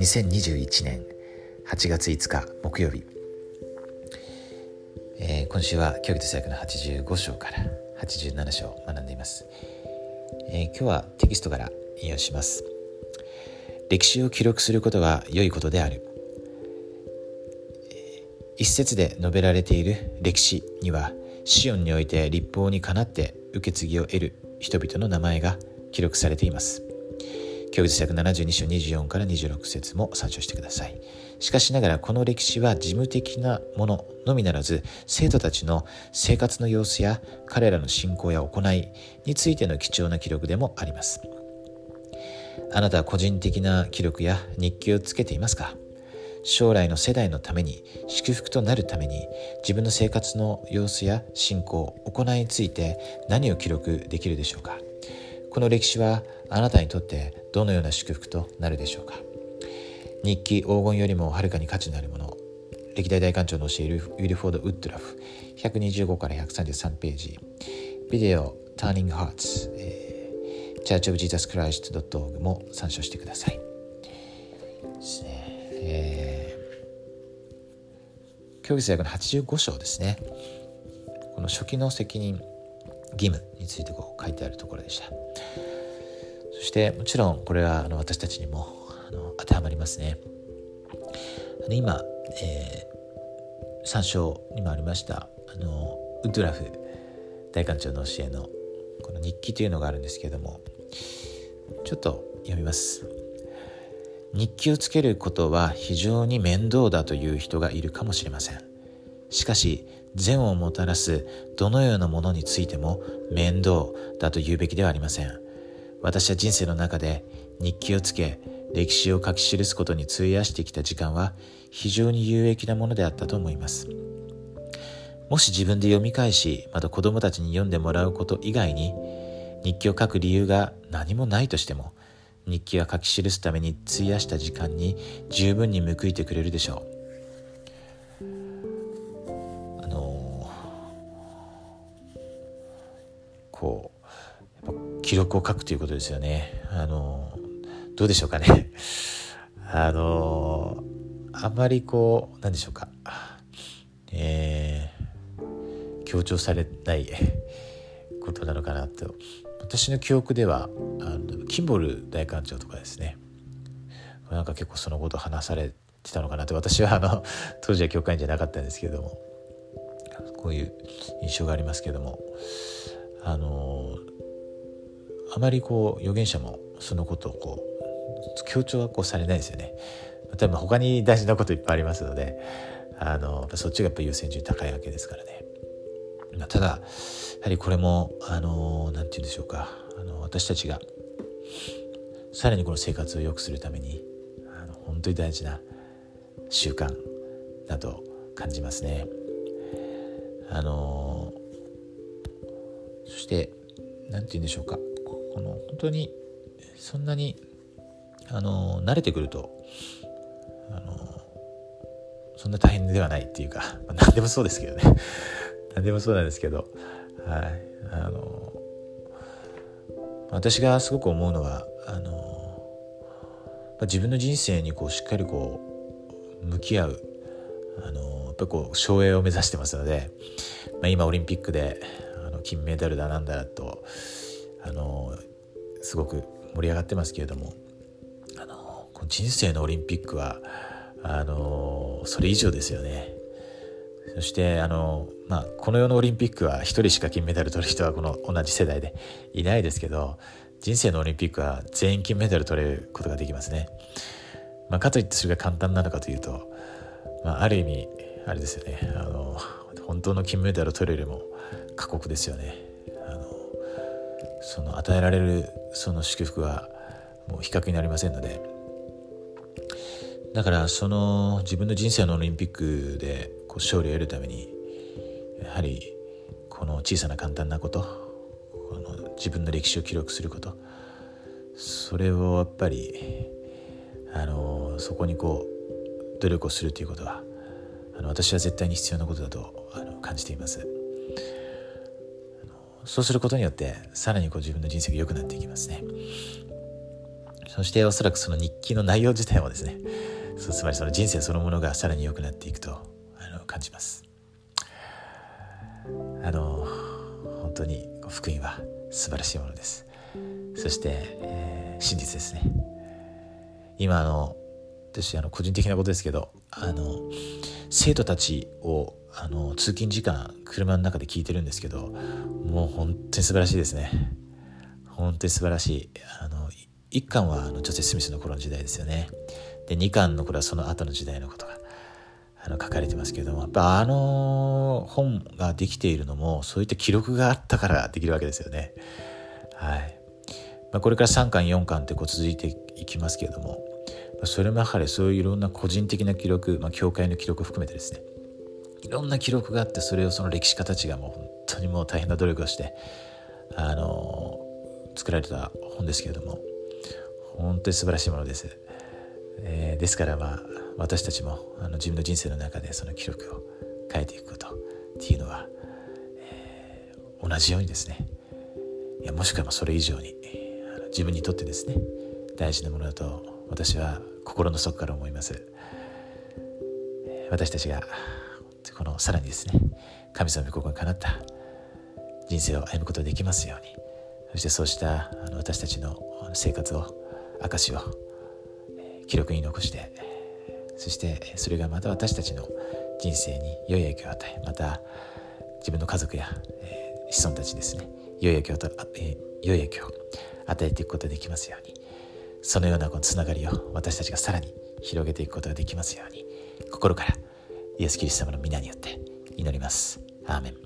2021年8月5日木曜日、えー、今週は教育哲学の85章から87章を学んでいます、えー、今日はテキストから引用します。歴史を記録することは良いことである。一節で述べられている歴史にはシオンにおいて立法にかなって受け継ぎを得る人々の名前が記録されています教育作72章24から26節も参照してください。しかしながらこの歴史は事務的なもののみならず生徒たちの生活の様子や彼らの信仰や行いについての貴重な記録でもあります。あなたは個人的な記録や日記をつけていますか？将来の世代のために祝福となるために自分の生活の様子や信仰行いについて何を記録できるでしょうか。この歴史はあなたにとってどのような祝福となるでしょうか。日記黄金よりもはるかに価値のあるもの。歴代大官長の教えるウィルフォード・ウッドラフ。125から133ページ。ビデオ Turning Hearts、えー、churchofjesuschrist.org も参照してください。ですねえー、教育大学の85章ですね。この初期の責任義務についてこう書いてあるところでした。そしてもちろんこれはあの私たちにもあの当てはまりますね。今、えー、参照にもありましたあのウッドラフ大官長の教えのこの日記というのがあるんですけれどもちょっと読みます。日記をつけることは非常に面倒だという人がいるかもしれません。しかし善をもたらすどのようなものについても面倒だと言うべきではありません。私は人生の中で日記をつけ歴史を書き記すことに費やしてきた時間は非常に有益なものであったと思います。もし自分で読み返しまた子供たちに読んでもらうこと以外に日記を書く理由が何もないとしても日記は書き記すために費やした時間に十分に報いてくれるでしょう。あのー、こうやっぱ記録を書くということですよね。あのー、どうでしょうかね。あのー、あんまりこうなんでしょうか。えー、強調されないことなのかなと私の記憶ではあのキンボル大艦長とかですねなんか結構そのこと話されてたのかなって私はあの 当時は教会員じゃなかったんですけどもこういう印象がありますけどもあのあまりこう預言者もそのことをこう強調はこうされないですよね。多分他に大事なこといっぱいありますのであのそっちがやっぱ優先順位高いわけですからね。ただやはりこれもあの何て言うんでしょうか。あの私たちがさらにこの生活を良くするためにあの本当に大事な習慣だと感じますね。あのそして何て言うんでしょうか。この本当にそんなにあの慣れてくるとあのそんな大変ではないっていうか、まあ、何でもそうですけどね。何でもそうなんですけど、はい、あの私がすごく思うのはあの自分の人生にこうしっかりこう向き合うあのやっぱこう省エを目指してますので、まあ、今オリンピックであの金メダルだなんだとあのすごく盛り上がってますけれどもあの人生のオリンピックはあのそれ以上ですよね。そしてあの、まあ、この世のオリンピックは1人しか金メダル取る人はこの同じ世代でいないですけど人生のオリンピックは全員金メダル取れることができますね。まあ、かといってそれが簡単なのかというと、まあ、ある意味あれですよねあの本当の金メダルを取るよりも過酷ですよね。あのその与えられるその祝福はもう比較になりませんのでだからその自分の人生のオリンピックでこう勝利を得るためにやはりこの小さな簡単なことこの自分の歴史を記録することそれをやっぱりあのそこにこう努力をするということはあの私は絶対に必要なことだとあの感じています。そうすることによってさらにこう自分の人生が良くなっていきますねそしておそらくその日記の内容自体もですねそうつまりその人生そのものがさらに良くなっていくとあの感じます。あの本当に福音は素晴らしいものです。そして、えー、真実ですね。今あの私あの個人的なことですけどあの生徒たちをあの通勤時間車の中で聞いてるんですけどもう本当に素晴らしいですね。本当に素晴らしい。あの1巻はあのジョセ・スミスの頃の時代ですよね。で2巻のこれはその後の時代のことが。あの書かれてますけれどもやっぱあの本ができているのもそういった記録があったからできるわけですよね。はい、まあ、これから3巻4巻ってこう続いていきますけれどもそれもやはりそういういろんな個人的な記録、まあ、教会の記録を含めてですねいろんな記録があってそれをその歴史家たちがもう本当にもう大変な努力をしてあの作られた本ですけれども本当に素晴らしいものです、えー、ですからまあ私たちもあの自分の人生の中でその記録を変えていくことっていうのは、えー、同じようにですね。いやもしくはそれ以上に自分にとってですね大事なものだと私は心の底から思います。私たちがこのさらにですね神様の御心にかなった人生を歩むことができますように。そしてそうしたあの私たちの生活を証しを記録に残してそしてそれがまた私たちの人生に良い影響を与えまた自分の家族や、えー、子孫たちですね良い影響と、えー、良い影響を与えていくことができますようにそのようなこのつながりを私たちがさらに広げていくことができますように心からイエス・キリスト様の皆によって祈ります。アーメン